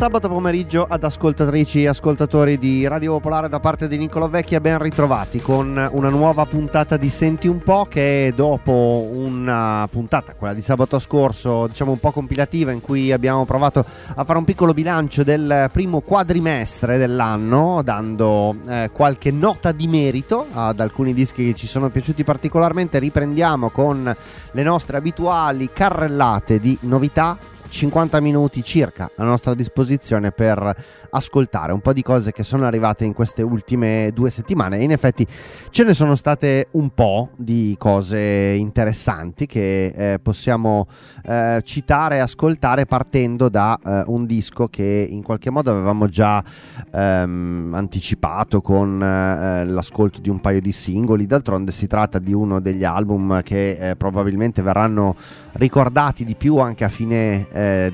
Sabato pomeriggio ad ascoltatrici e ascoltatori di Radio Popolare da parte di Nicolo Vecchia, ben ritrovati con una nuova puntata di Senti un po' che dopo una puntata, quella di sabato scorso, diciamo un po' compilativa in cui abbiamo provato a fare un piccolo bilancio del primo quadrimestre dell'anno, dando eh, qualche nota di merito ad alcuni dischi che ci sono piaciuti particolarmente, riprendiamo con le nostre abituali carrellate di novità 50 minuti circa a nostra disposizione per ascoltare un po' di cose che sono arrivate in queste ultime due settimane. In effetti ce ne sono state un po' di cose interessanti che eh, possiamo eh, citare e ascoltare partendo da eh, un disco che in qualche modo avevamo già ehm, anticipato con eh, l'ascolto di un paio di singoli. D'altronde si tratta di uno degli album che eh, probabilmente verranno ricordati di più anche a fine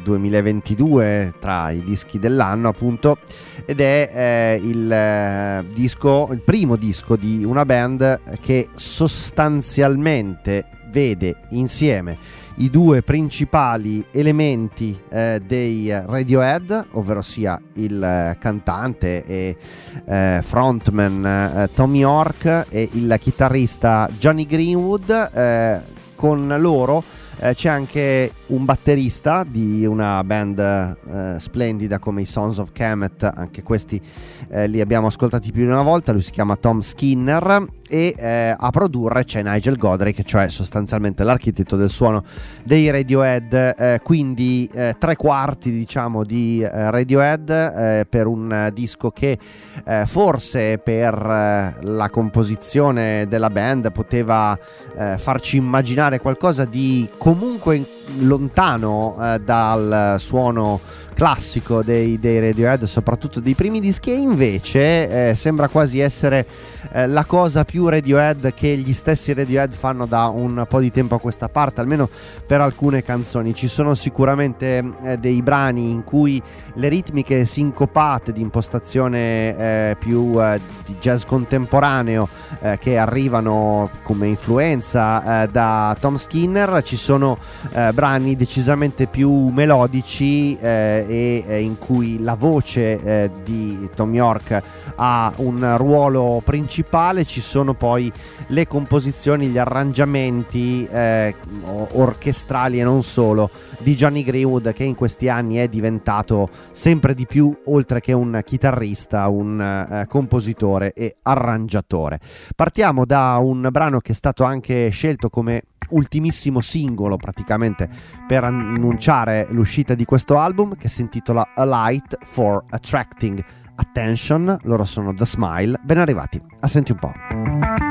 2022 eh, tra i dischi dell'anno appunto appunto ed è eh, il eh, disco, il primo disco di una band che sostanzialmente vede insieme i due principali elementi eh, dei Radiohead, ovvero sia il eh, cantante e eh, frontman eh, Tommy York e il chitarrista Johnny Greenwood, eh, con loro eh, c'è anche un batterista di una band eh, splendida come i Sons of Kemet, anche questi eh, li abbiamo ascoltati più di una volta, lui si chiama Tom Skinner e eh, a produrre c'è Nigel Godric, cioè sostanzialmente l'architetto del suono dei Radiohead, eh, quindi eh, tre quarti diciamo di eh, Radiohead eh, per un disco che eh, forse per la composizione della band poteva farci immaginare qualcosa di comunque lontano dal suono classico dei, dei Radiohead, soprattutto dei primi dischi, e invece sembra quasi essere eh, la cosa più Radiohead che gli stessi Radiohead fanno da un po' di tempo a questa parte, almeno per alcune canzoni. Ci sono sicuramente eh, dei brani in cui le ritmiche sincopate di impostazione eh, più eh, di jazz contemporaneo eh, che arrivano come influenza da Tom Skinner, ci sono brani decisamente più melodici e in cui la voce di Tom York ha un ruolo principale, ci sono poi le composizioni, gli arrangiamenti eh, orchestrali e non solo di Johnny Greenwood che in questi anni è diventato sempre di più oltre che un chitarrista, un eh, compositore e arrangiatore. Partiamo da un brano che è stato anche scelto come ultimissimo singolo praticamente per annunciare l'uscita di questo album che si intitola A Light for Attracting Attention, loro sono The Smile, ben arrivati, a senti un po'.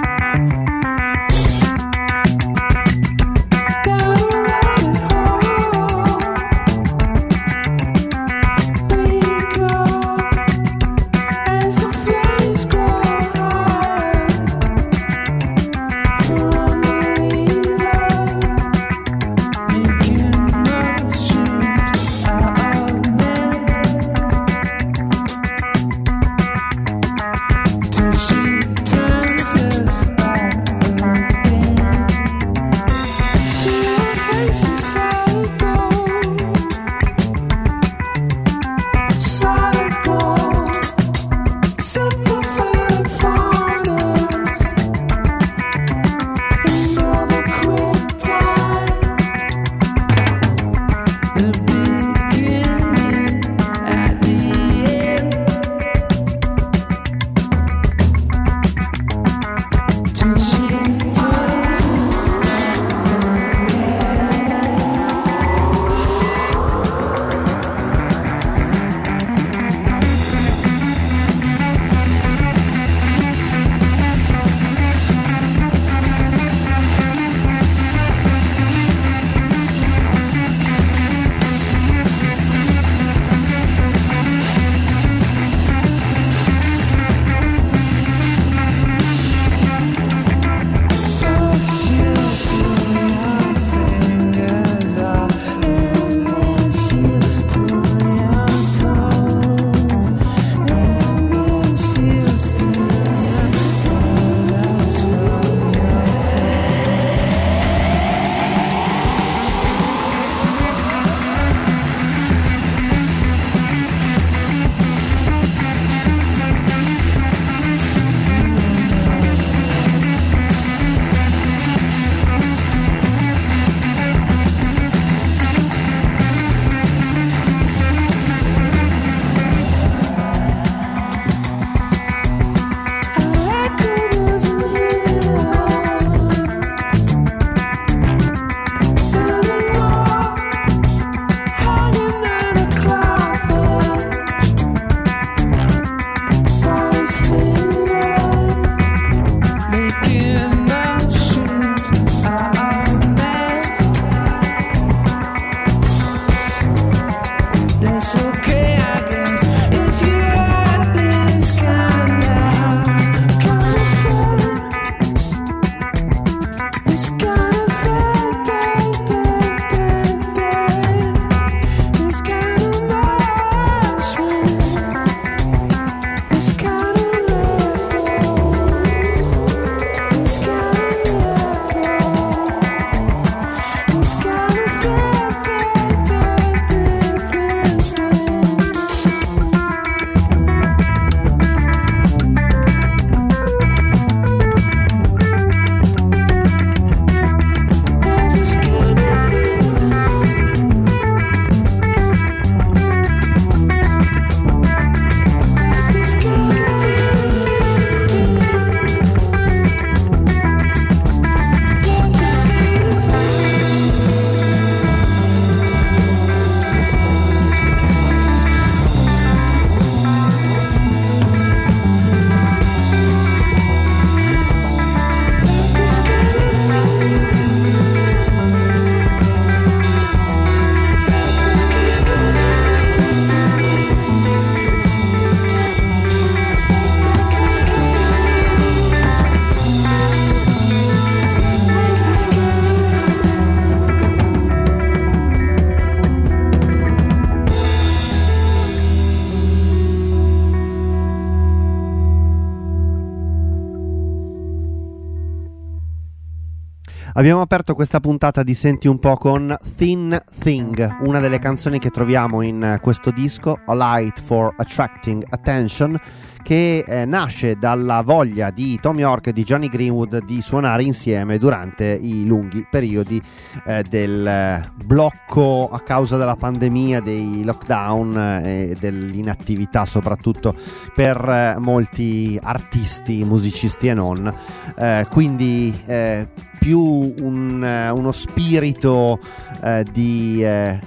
Abbiamo aperto questa puntata di Senti un po' con Thin Thing, una delle canzoni che troviamo in questo disco, A Light for Attracting Attention, che eh, nasce dalla voglia di Tom York e di Johnny Greenwood di suonare insieme durante i lunghi periodi eh, del blocco a causa della pandemia, dei lockdown eh, e dell'inattività soprattutto per eh, molti artisti, musicisti e non. Eh, quindi eh, più un, uno spirito eh, di eh,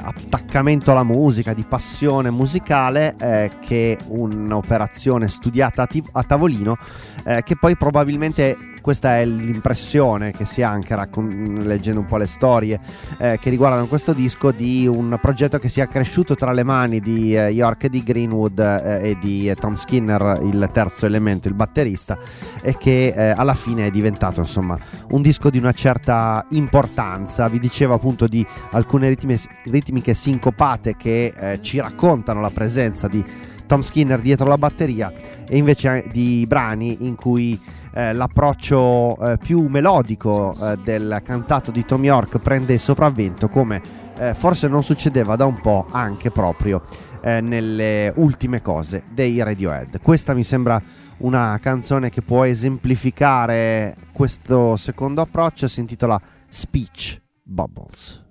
attaccamento alla musica, di passione musicale eh, che un'operazione studiata a, t- a tavolino eh, che poi probabilmente questa è l'impressione che si ha anche raccon- leggendo un po' le storie eh, che riguardano questo disco di un progetto che si è cresciuto tra le mani di eh, York di Greenwood eh, e di eh, Tom Skinner, il terzo elemento, il batterista, e che eh, alla fine è diventato insomma un disco di una certa importanza. Vi dicevo appunto di alcune ritmi- ritmiche sincopate che eh, ci raccontano la presenza di Tom Skinner dietro la batteria e invece di brani in cui eh, l'approccio eh, più melodico eh, del cantato di Tom York prende sopravvento come eh, forse non succedeva da un po' anche proprio eh, nelle ultime cose dei Radiohead. Questa mi sembra una canzone che può esemplificare questo secondo approccio, si intitola Speech Bubbles.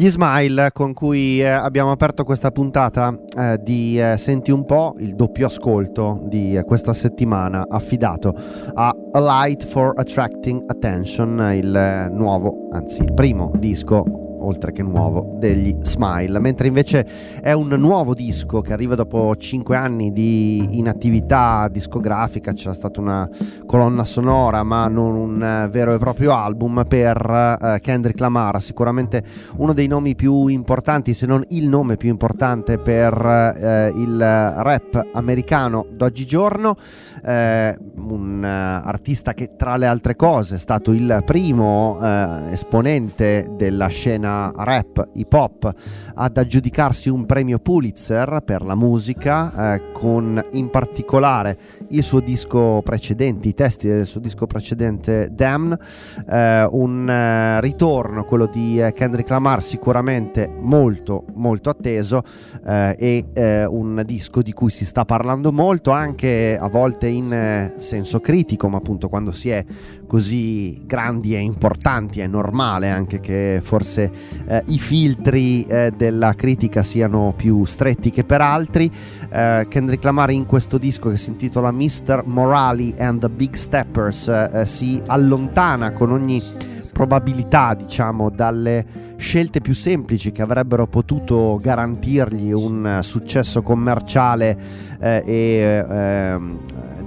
Gli smile con cui eh, abbiamo aperto questa puntata eh, di eh, Senti un po', il doppio ascolto di eh, questa settimana affidato a A Light for Attracting Attention, il eh, nuovo, anzi il primo disco oltre che nuovo, degli Smile, mentre invece è un nuovo disco che arriva dopo 5 anni di inattività discografica, c'era stata una colonna sonora ma non un vero e proprio album per uh, Kendrick Lamar, sicuramente uno dei nomi più importanti, se non il nome più importante per uh, il rap americano d'oggigiorno, un artista che tra le altre cose è stato il primo esponente della scena rap, hip hop, ad aggiudicarsi un premio Pulitzer per la musica, eh, con in particolare il suo disco precedente, i testi del suo disco precedente Damn, eh, un eh, ritorno, quello di eh, Kendrick Lamar, sicuramente molto molto atteso eh, e eh, un disco di cui si sta parlando molto, anche a volte in senso critico, ma appunto quando si è così grandi e importanti è normale anche che forse i filtri della critica siano più stretti che per altri. Kendrick Lamar in questo disco che si intitola Mr. Morali and the Big Steppers eh, si allontana con ogni probabilità diciamo dalle scelte più semplici che avrebbero potuto garantirgli un successo commerciale eh, e ehm,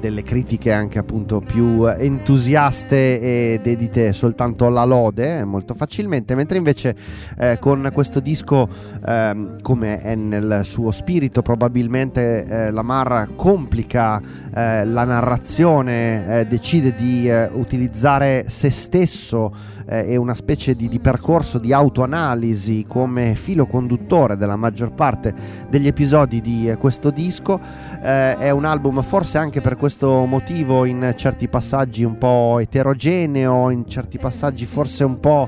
delle critiche anche appunto più entusiaste e dedite soltanto alla lode molto facilmente, mentre invece eh, con questo disco, eh, come è nel suo spirito, probabilmente eh, Lamar complica eh, la narrazione, eh, decide di eh, utilizzare se stesso e una specie di, di percorso di autoanalisi come filo conduttore della maggior parte degli episodi di questo disco. È un album forse anche per questo motivo in certi passaggi un po' eterogeneo, in certi passaggi forse un po'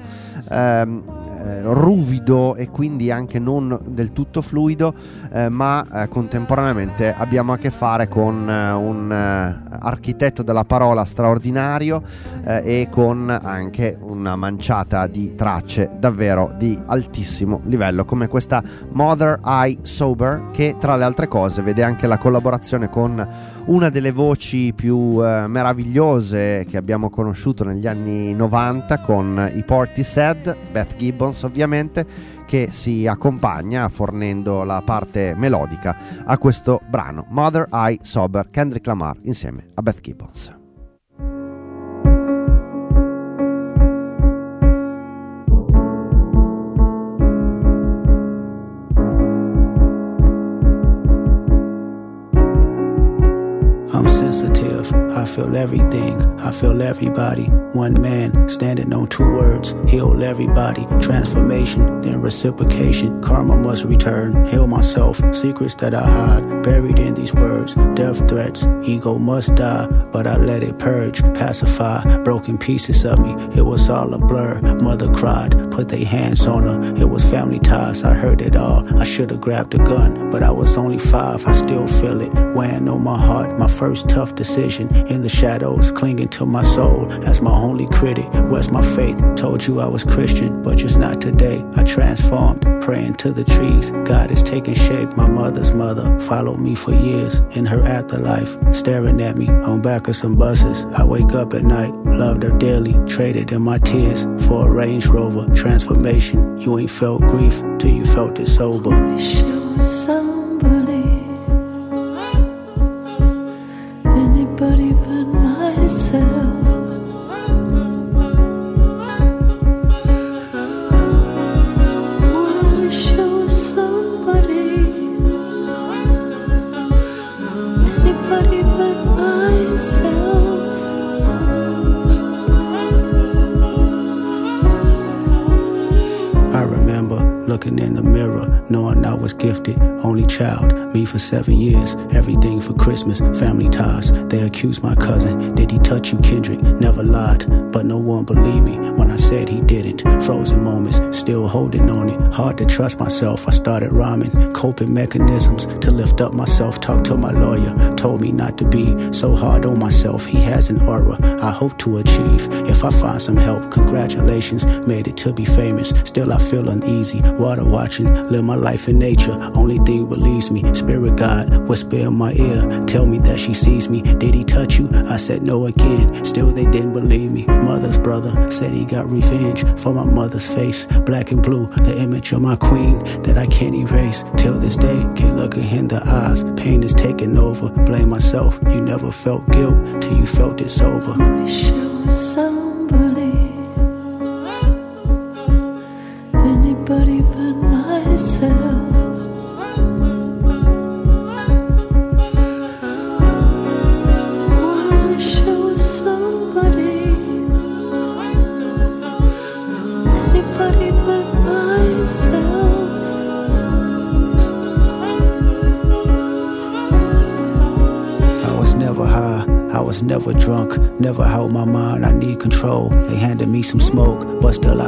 ehm, eh, ruvido e quindi anche non del tutto fluido, eh, ma eh, contemporaneamente abbiamo a che fare con eh, un eh, architetto della parola straordinario eh, e con anche una manciata di tracce davvero di altissimo livello, come questa Mother Eye Sober che tra le altre cose vede anche la collaborazione con una delle voci più eh, meravigliose che abbiamo conosciuto negli anni 90 con i Portishead, Beth Gibbons ovviamente, che si accompagna fornendo la parte melodica a questo brano Mother Eye Sober Kendrick Lamar insieme a Beth Gibbons. Feel everything, I feel everybody. One man standing on two words, heal everybody. Transformation, then reciprocation. Karma must return, heal myself. Secrets that I hide, buried in these words. Death threats, ego must die, but I let it purge, pacify. Broken pieces of me, it was all a blur. Mother cried, put their hands on her. It was family ties, I heard it all. I should have grabbed a gun, but I was only five, I still feel it. Weighing on my heart, my first tough decision in the shadows, clinging to my soul as my only critic. Where's my faith? Told you I was Christian, but just not today. I transformed, praying to the trees. God is taking shape. My mother's mother followed me for years in her afterlife, staring at me on back of some buses. I wake up at night, loved her dearly, traded in my tears for a Range Rover transformation. You ain't felt grief till you felt it sober. For seven years, everything for Christmas, family ties. They accused my cousin, did he touch you, Kendrick? Never lied, but no one believed me when I said he didn't. Frozen moments, still holding on it. Hard to trust myself, I started rhyming, coping mechanisms to lift up myself. Talked to my lawyer, told me not to be so hard on myself. He has an aura I hope to achieve. If I find some help, congratulations, made it to be famous. Still, I feel uneasy. Water watching, live my life in nature. Only thing believes me, spirit God, whisper in my ear, tell me that she sees me. Did he touch you? I said no again. Still, they didn't believe me. Mother's brother said he got revenge for my mother's face. Black and blue, the image of my queen that I can't erase. Till this day, can't look her in the eyes. Pain is taking over. Blame myself. You never felt guilt till you felt it sober.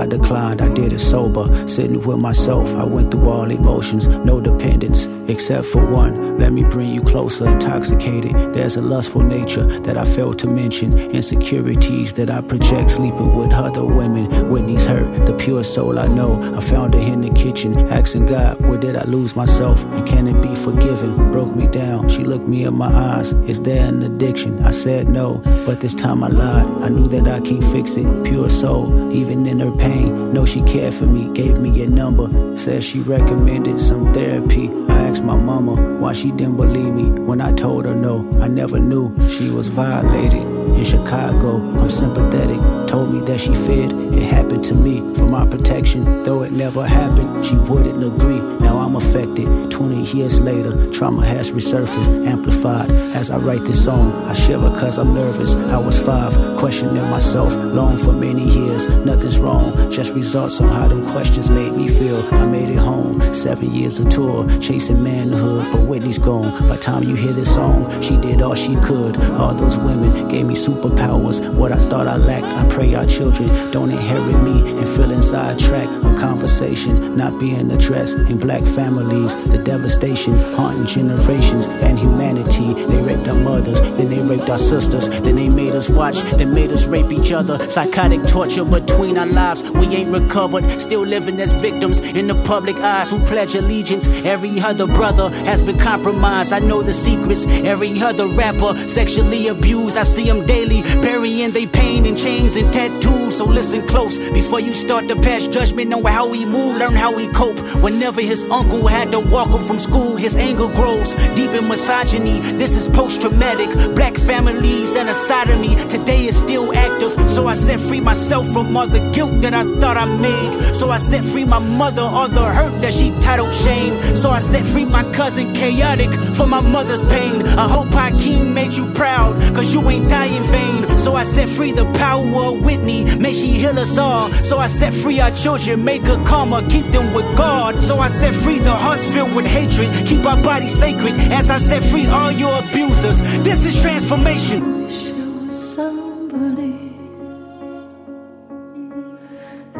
Declined, I did it sober. Sitting with myself, I went through all emotions, no dependence, except for one. Let me bring you closer, intoxicated. There's a lustful nature that I failed to mention, insecurities that I project, sleeping with other women. Whitney's hurt, the pure soul I know. I found her in the kitchen, asking God, where did I lose myself? And can it be forgiven? Broke me down, she looked me in my eyes. Is there an addiction? I said no, but this time I lied. I knew that I can't fix it. Pure soul, even in her pain. Know she cared for me, gave me a number. Said she recommended some therapy. I asked my mama why she didn't believe me when I told her no. I never knew she was violated. In Chicago, I'm sympathetic. Told me that she feared it happened to me for my protection. Though it never happened, she wouldn't agree. Now I'm affected. 20 years later, trauma has resurfaced, amplified. As I write this song, I shiver cause I'm nervous. I was five, questioning myself, long for many years. Nothing's wrong, just results on how them questions made me feel. I made it home, seven years of tour, chasing manhood, but Whitney's gone. By time you hear this song, she did all she could. All those women gave me superpowers. What I thought I lacked, I pray our children don't inherit me and feel inside track of conversation not being addressed in black families. The devastation haunting generations and humanity. They raped our mothers, then they raped our sisters, then they made us watch, then made us rape each other. Psychotic torture between our lives. We ain't recovered, still living as victims in the public eyes who pledge allegiance. Every other brother has been compromised. I know the secrets. Every other rapper sexually abused. I see them daily, burying their pain in chains and tattoos. So listen close before you start to pass judgment on how we move, learn how we cope. Whenever his uncle had to walk him from school, his anger grows deep in misogyny. This is post traumatic. Black families and a side of me today is still active. So I set free myself from all the guilt that I thought I made. So I set free my mother, all the hurt that she titled shame. So I set free my cousin, chaotic, for my mother's pain. I hope Hakeem made you proud, cause you ain't die in vain. So I set free the power of Whitney, may she heal us all. So I set free our children, make good karma, keep them with God. So I set free the hearts filled with hatred, keep our bodies sacred. As I set free all your abusers, this is transformation.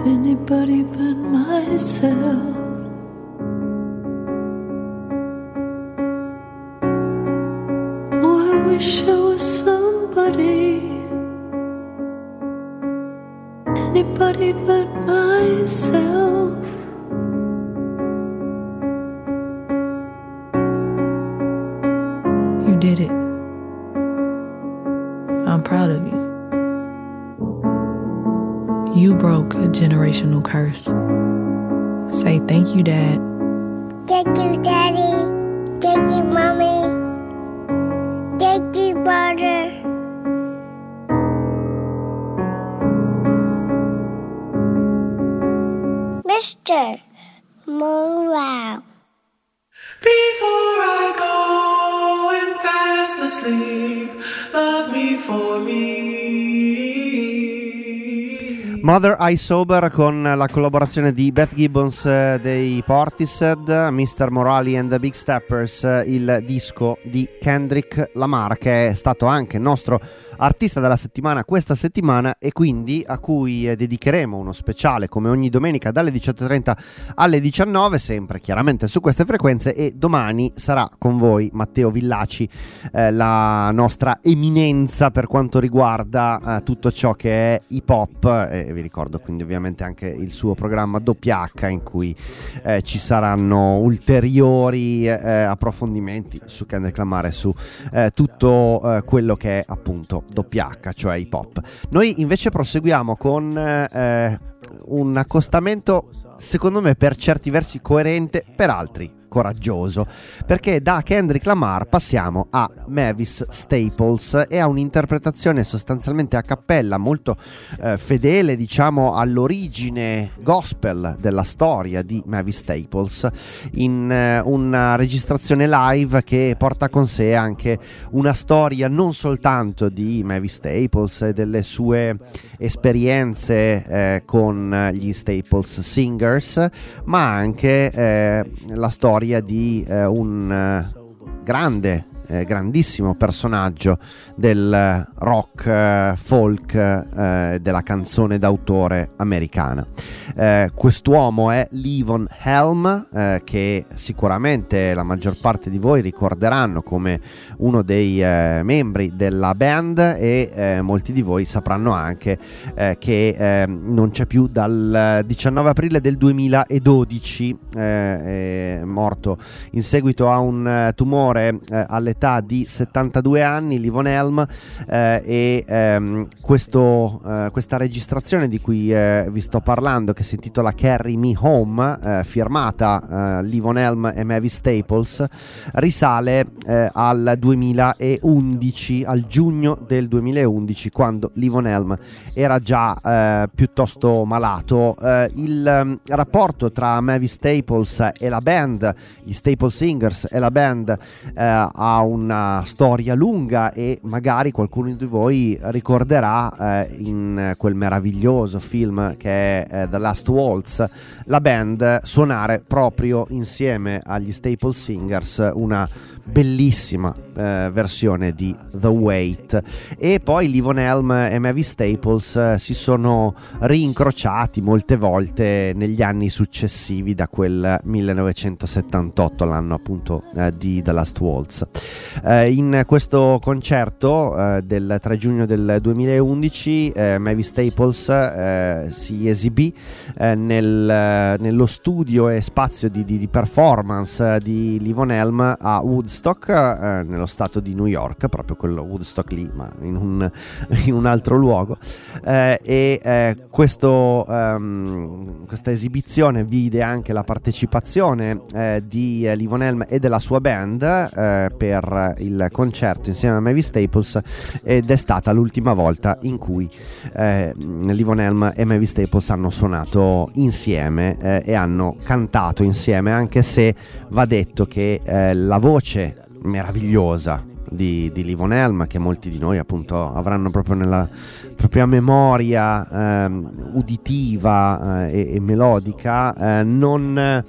Anybody but myself. Oh, I wish it was somebody, anybody but myself. Generational curse. Say thank you, Dad. Thank you, Daddy. Thank you, Mommy. Thank you, brother. Mr. Monroe. Before I go and fast asleep, love me for me. Mother I Sober con la collaborazione di Beth Gibbons eh, dei Portishead, Mr. Morali and the Big Steppers, eh, il disco di Kendrick Lamar che è stato anche nostro artista della settimana questa settimana e quindi a cui eh, dedicheremo uno speciale come ogni domenica dalle 18.30 alle 19 sempre chiaramente su queste frequenze e domani sarà con voi Matteo Villaci eh, la nostra eminenza per quanto riguarda eh, tutto ciò che è hip hop e vi ricordo quindi ovviamente anche il suo programma WH in cui eh, ci saranno ulteriori eh, approfondimenti su Kendrick Lamar e su eh, tutto quello che è appunto WH, cioè hip hop. Noi invece proseguiamo con eh, un accostamento, secondo me, per certi versi coerente, per altri coraggioso. Perché da Kendrick Lamar passiamo a Mavis Staples e a un'interpretazione sostanzialmente a cappella molto eh, fedele diciamo all'origine gospel della storia di Mavis Staples in eh, una registrazione live che porta con sé anche una storia non soltanto di Mavis Staples e delle sue esperienze eh, con gli Staples Singers ma anche eh, la storia storia di eh, un eh, grande eh, grandissimo personaggio del rock eh, folk eh, della canzone d'autore americana. Eh, quest'uomo è Levon Helm, eh, che sicuramente la maggior parte di voi ricorderanno come uno dei membri della band e molti di voi sapranno anche che non c'è più dal 19 aprile del 2012, è morto in seguito a un tumore alle all'età di 72 anni, Livon Helm, eh, e ehm, questo, eh, questa registrazione di cui eh, vi sto parlando, che si intitola Carry Me Home, eh, firmata eh, Livon Helm e Mavis Staples, risale eh, al 2011, al giugno del 2011, quando Livon Helm era già piuttosto malato. il um, rapporto tra Mavis Staples e la band, gli Staples Singers e la band, ha una storia lunga e magari qualcuno di voi ricorderà eh, in quel meraviglioso film che è eh, The Last Waltz la band suonare proprio insieme agli Staple Singers una bellissima eh, versione di The Wait. E poi Livon Helm e Mavis Staples eh, si sono rincrociati molte volte negli anni successivi da quel 1978 l'anno appunto eh, di The Last Waltz. Eh, in questo concerto eh, del 3 giugno del 2011 eh, Mavis Staples si esibì nel, nello studio e spazio di, di, di performance di Livon Helm a Woodstock Woodstock eh, nello stato di New York, proprio quello Woodstock lì, ma in un, in un altro luogo. Eh, e eh, questo, um, questa esibizione vide anche la partecipazione eh, di Livon Helm e della sua band eh, per il concerto insieme a Mavis Staples ed è stata l'ultima volta in cui eh, Livon Helm e Mavis Staples hanno suonato insieme e hanno cantato insieme, anche se va detto che la voce meravigliosa di, di Livon Helm che molti di noi appunto avranno proprio nella propria memoria ehm, uditiva eh, e, e, melodica. Eh, non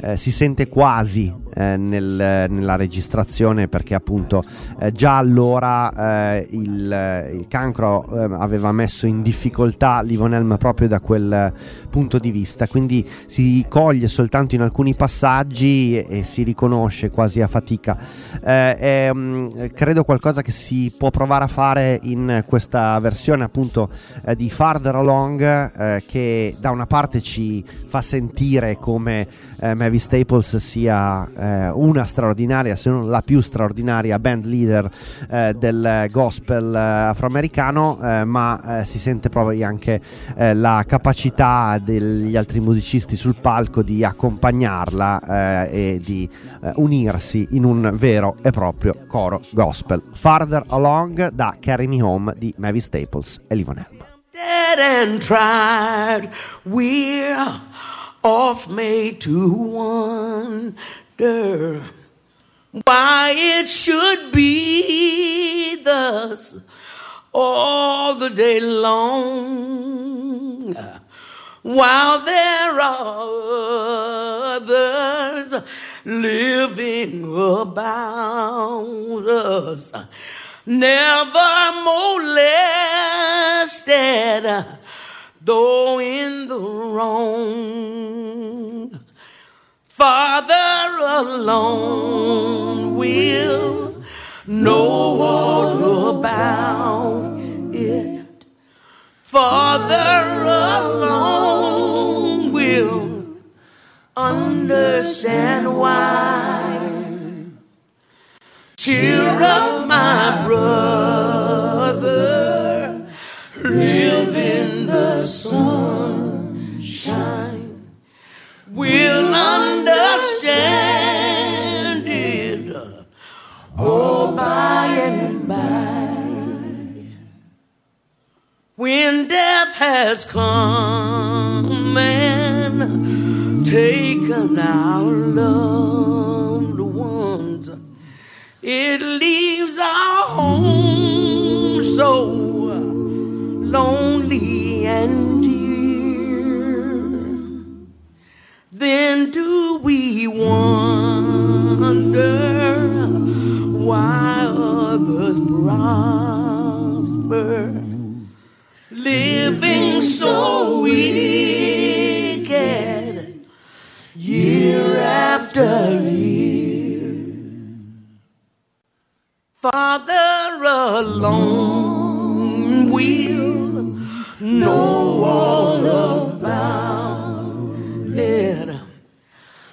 eh, si sente quasi eh, nel, nella registrazione perché appunto eh, già allora eh, il, il, cancro eh, aveva messo in difficoltà Livon Helm proprio da quel punto di vista. Quindi si coglie soltanto in alcuni passaggi e, e si riconosce quasi a fatica. Eh, è, mm, credo qualcosa che si può provare a fare in questa versione appunto di Farther Along che da una parte ci fa sentire come eh, Mavis Staples sia eh, una straordinaria, se non la più straordinaria band leader eh, del gospel eh, afroamericano, eh, ma eh, si sente proprio anche la capacità degli altri musicisti sul palco di accompagnarla e di unirsi in un vero e proprio coro gospel. Farther Along da Carry Me Home di Mavis Staples e Livon Helm. Dead and tried, we're oft made to wonder why it should be thus all the day long. while there are others living about us, never molested, though in the wrong. Father alone will know all about it. Father alone will understand why. Cheer up, my brother, live in the sunshine. We'll has come and taken our loved ones, it leaves our home so lonely and dear. Then do we wonder why others prosper? living so wicked year after year. Father alone will know all about it.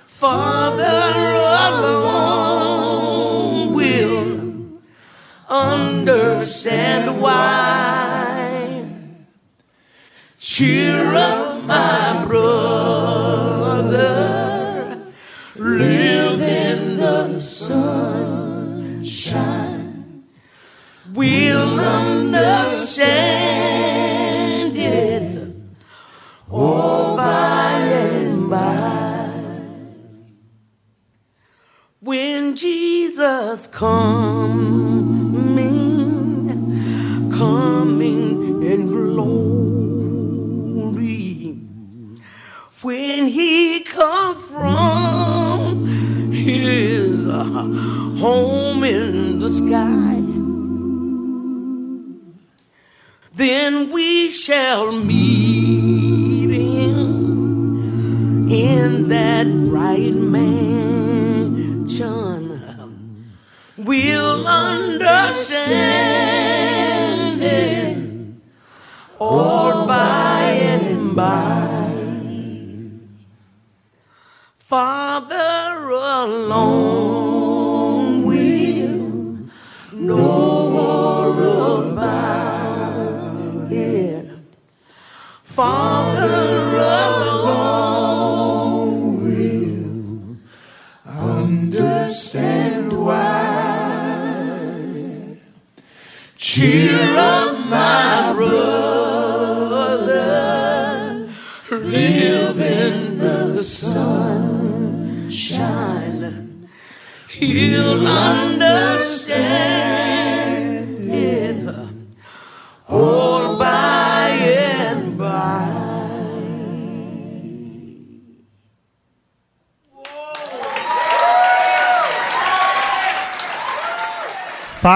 Father alone will understand why. Cheer up, my brother. Live in the sunshine. We'll understand it all by and by. When Jesus coming,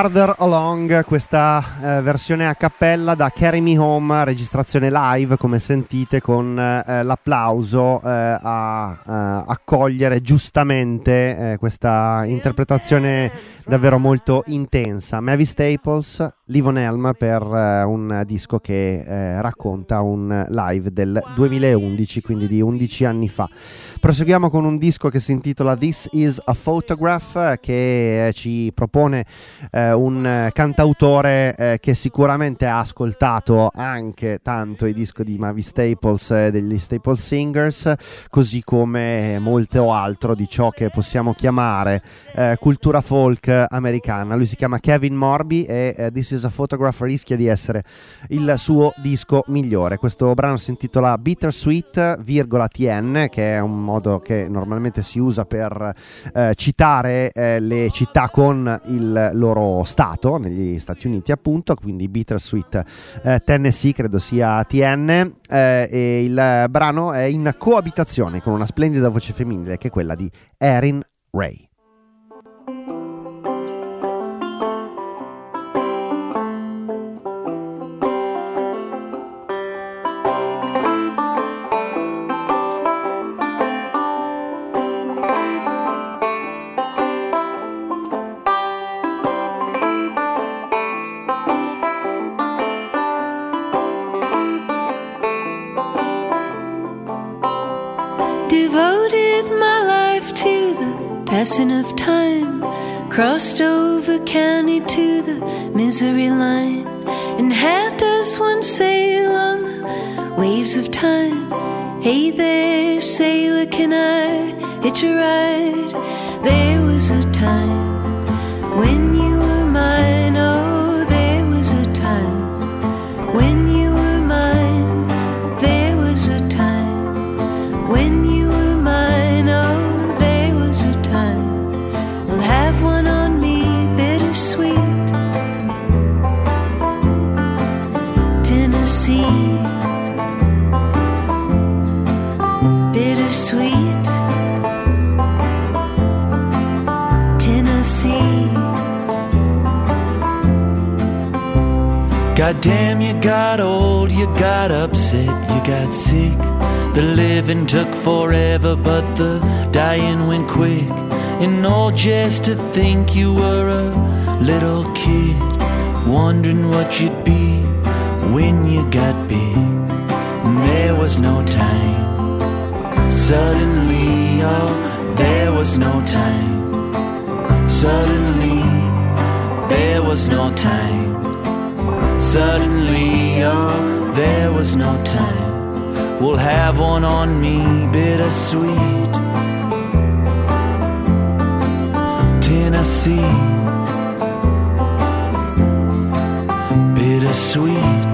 Farther Along, questa eh, versione a cappella da Carry Me Home, registrazione live come sentite con eh, l'applauso eh, a eh, accogliere giustamente eh, questa interpretazione davvero molto intensa. Mavis Staples, Livon Helm per eh, un disco che eh, racconta un live del 2011, quindi di 11 anni fa. Proseguiamo con un disco che si intitola This is a Photograph eh, che eh, ci propone eh, un cantautore eh, che sicuramente ha ascoltato anche tanto i dischi di Mavis Staples e degli Staples Singers, così come molto altro di ciò che possiamo chiamare cultura folk americana. Lui si chiama Kevin Morby e This is a Photograph rischia di essere il suo disco migliore. Questo brano si intitola Bittersweet, virgola TN, che è un modo che normalmente si usa per eh, citare eh, le città con il loro stato, negli Stati Uniti appunto, quindi Bittersweet eh, Tennessee credo sia TN, eh, e il brano è in coabitazione con una splendida voce femminile che è quella di Erin Ray. Misery line. And how does one sail on the waves of time? Hey there, sailor, can I hitch a ride? There was a time when you Goddamn, you got old, you got upset, you got sick. The living took forever, but the dying went quick. And all just to think you were a little kid, wondering what you'd be when you got big. And there was no time. Suddenly, oh, there was no time. Suddenly, there was no time. Suddenly, oh, there was no time. We'll have one on me, bittersweet. Tennessee, bittersweet.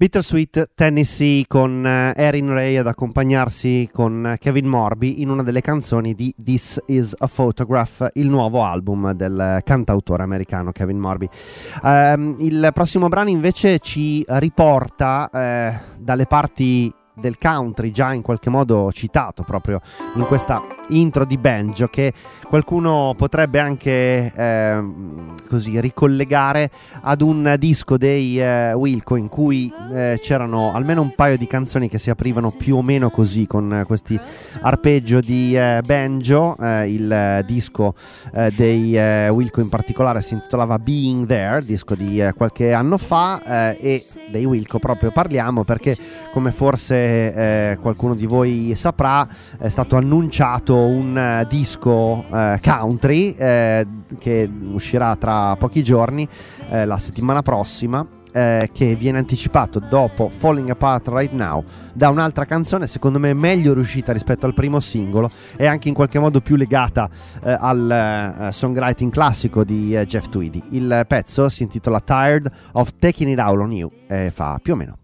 Bittersweet Tennessee con eh, Erin Ray ad accompagnarsi con eh, Kevin Morby in una delle canzoni di This Is a Photograph, il nuovo album del cantautore americano Kevin Morby. Ehm, il prossimo brano invece ci riporta eh, dalle parti del country già in qualche modo citato proprio in questa intro di Banjo che qualcuno potrebbe anche eh, così ricollegare ad un disco dei eh, Wilco in cui eh, c'erano almeno un paio di canzoni che si aprivano più o meno così con questi arpeggio di eh, banjo. Eh, il disco eh, dei Wilco in particolare si intitolava Being There disco di qualche anno fa e dei Wilco proprio parliamo perché come forse qualcuno di voi saprà è stato annunciato un disco country che uscirà tra pochi giorni la settimana prossima eh, che viene anticipato dopo Falling Apart Right Now da un'altra canzone secondo me meglio riuscita rispetto al primo singolo e anche in qualche modo più legata eh, al eh, songwriting classico di eh, Jeff Tweedy. Il pezzo si intitola Tired of Taking It Out on You e fa più o meno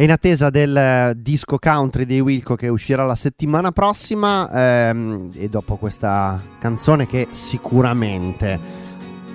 E in attesa del eh, disco country dei Wilco che uscirà la settimana prossima, ehm, e dopo questa canzone che sicuramente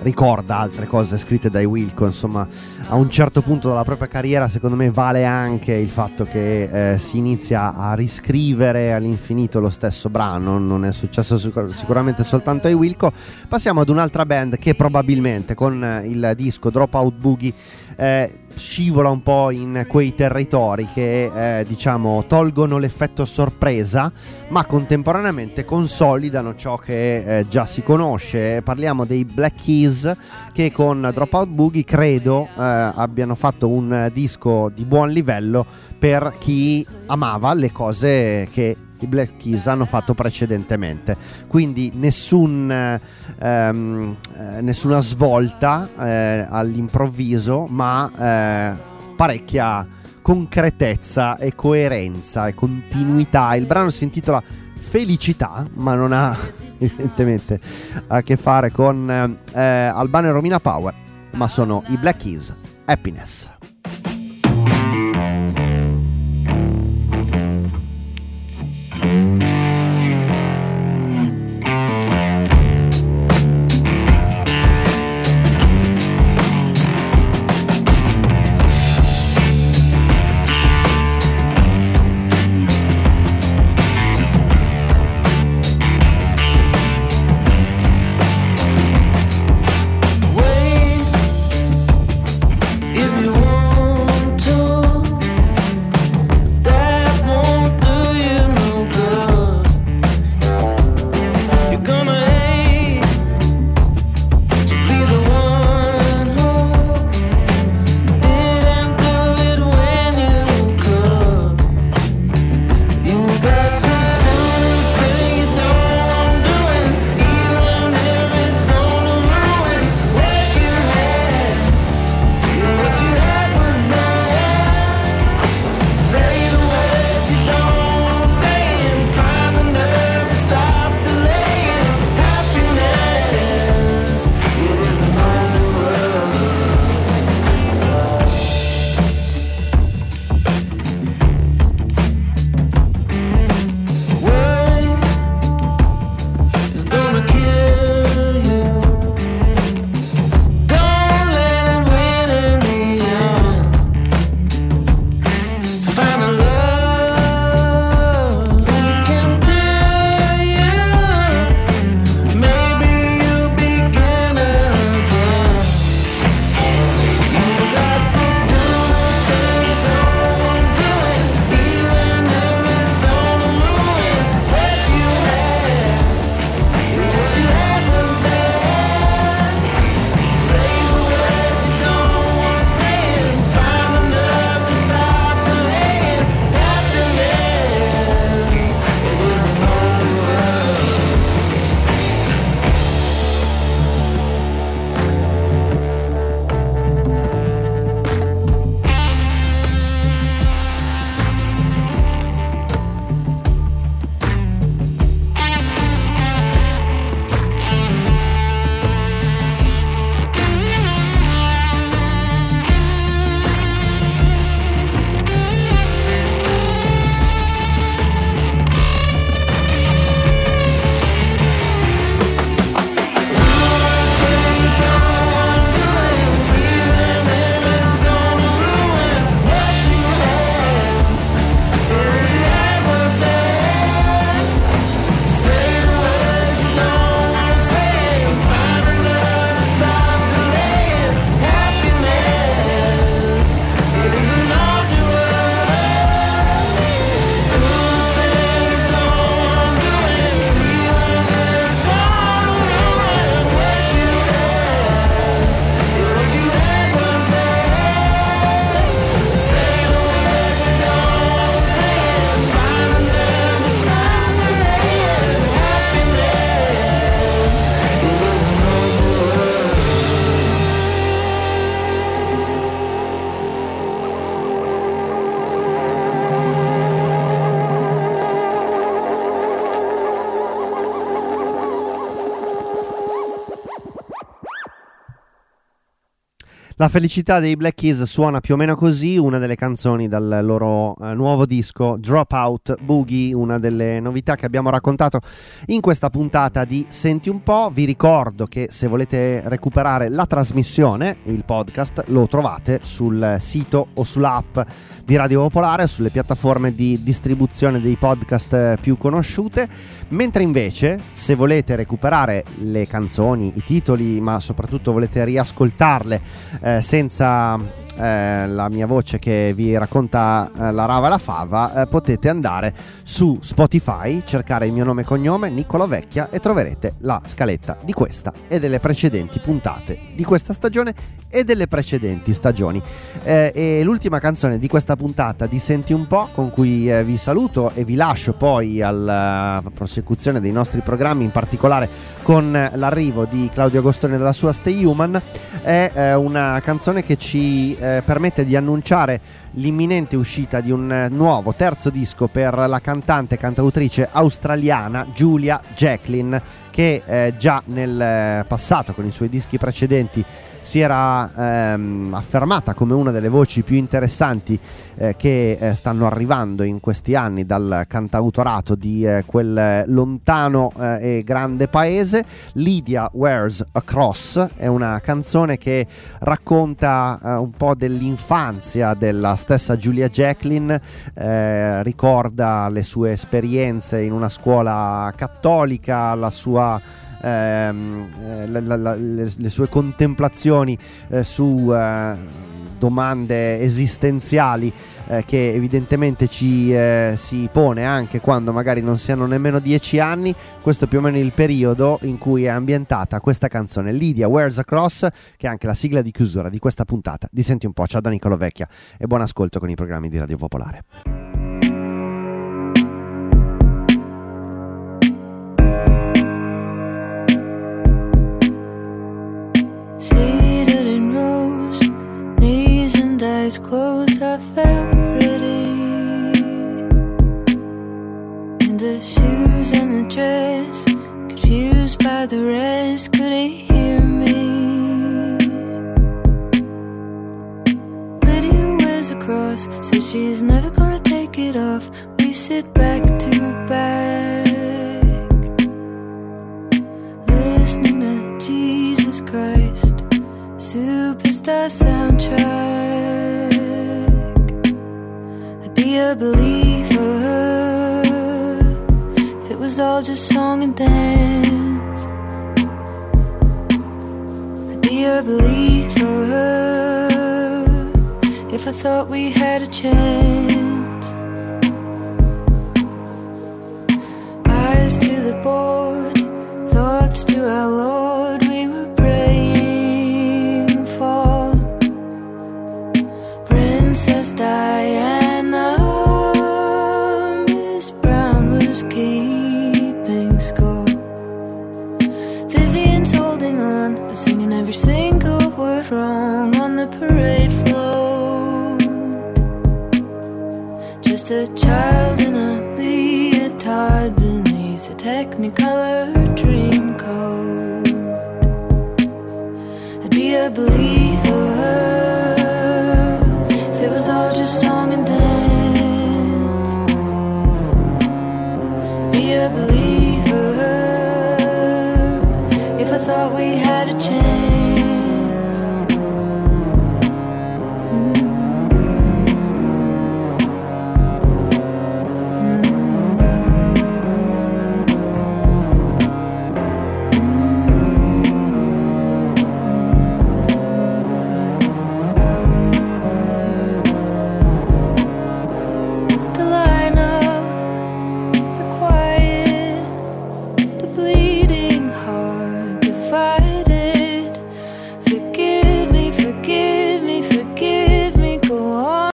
ricorda altre cose scritte dai Wilco, insomma, a un certo punto della propria carriera, secondo me vale anche il fatto che eh, si inizia a riscrivere all'infinito lo stesso brano, non è successo sicur- sicuramente soltanto ai Wilco. Passiamo ad un'altra band che probabilmente con il disco Dropout Boogie eh, scivola un po' in quei territori che eh, diciamo tolgono l'effetto sorpresa ma contemporaneamente consolidano ciò che eh, già si conosce. Parliamo dei Black Keys che con Dropout Boogie credo eh, abbiano fatto un disco di buon livello per chi amava le cose che i Black Keys hanno fatto precedentemente. Quindi nessun, ehm, eh, nessuna svolta eh, all'improvviso, ma eh, parecchia concretezza e coerenza e continuità. Il brano si intitola Felicità, ma non ha evidentemente a che fare con eh, Albano e Romina Power, ma sono i Black Keys Happiness. La felicità dei Black Keys suona più o meno così, una delle canzoni dal loro eh, nuovo disco Dropout Boogie, una delle novità che abbiamo raccontato in questa puntata di Senti un po'. Vi ricordo che se volete recuperare la trasmissione, il podcast, lo trovate sul sito o sull'app di Radio Popolare, sulle piattaforme di distribuzione dei podcast eh, più conosciute, mentre invece se volete recuperare le canzoni, i titoli, ma soprattutto volete riascoltarle eh, senza eh, la mia voce che vi racconta eh, la rava e la fava, eh, potete andare su Spotify, cercare il mio nome e cognome, Niccolo Vecchia, e troverete la scaletta di questa e delle precedenti puntate di questa stagione e delle precedenti stagioni. Eh, e l'ultima canzone di questa puntata di Senti un po', con cui vi saluto e vi lascio poi alla prosecuzione dei nostri programmi, in particolare con l'arrivo di Claudio Agostoni della sua Stay Human, è una canzone che ci eh, permette di annunciare l'imminente uscita di un eh, nuovo terzo disco per la cantante e cantautrice australiana Julia Jacqueline che eh, già nel eh, passato con i suoi dischi precedenti si era ehm, affermata come una delle voci più interessanti eh, che eh, stanno arrivando in questi anni dal cantautorato di eh, quel lontano eh, e grande paese. Lydia Wears a Cross è una canzone che racconta eh, un po' dell'infanzia della stessa Julia Jacqueline, eh, ricorda le sue esperienze in una scuola cattolica, la sua ehm, eh, la, la, le, le, sue contemplazioni eh, su eh, domande esistenziali eh, che evidentemente ci eh, si pone anche quando magari non siano nemmeno dieci anni. Questo è più o meno il periodo in cui è ambientata questa canzone Lydia Wears Across, che è anche la sigla di chiusura di questa puntata. Di Senti un po', ciao da Nicolo Vecchia e buon ascolto con i programmi di Radio Popolare. Eyes closed, I felt pretty. In the shoes and the dress, confused by the rest, couldn't hear me. Lydia wears a cross, says she's never gonna take it off. We sit back to back, superstar soundtrack I'd be a believer if it was all just song and dance. I'd be a believer if I thought we had a chance. Child in a leotard beneath a technicolor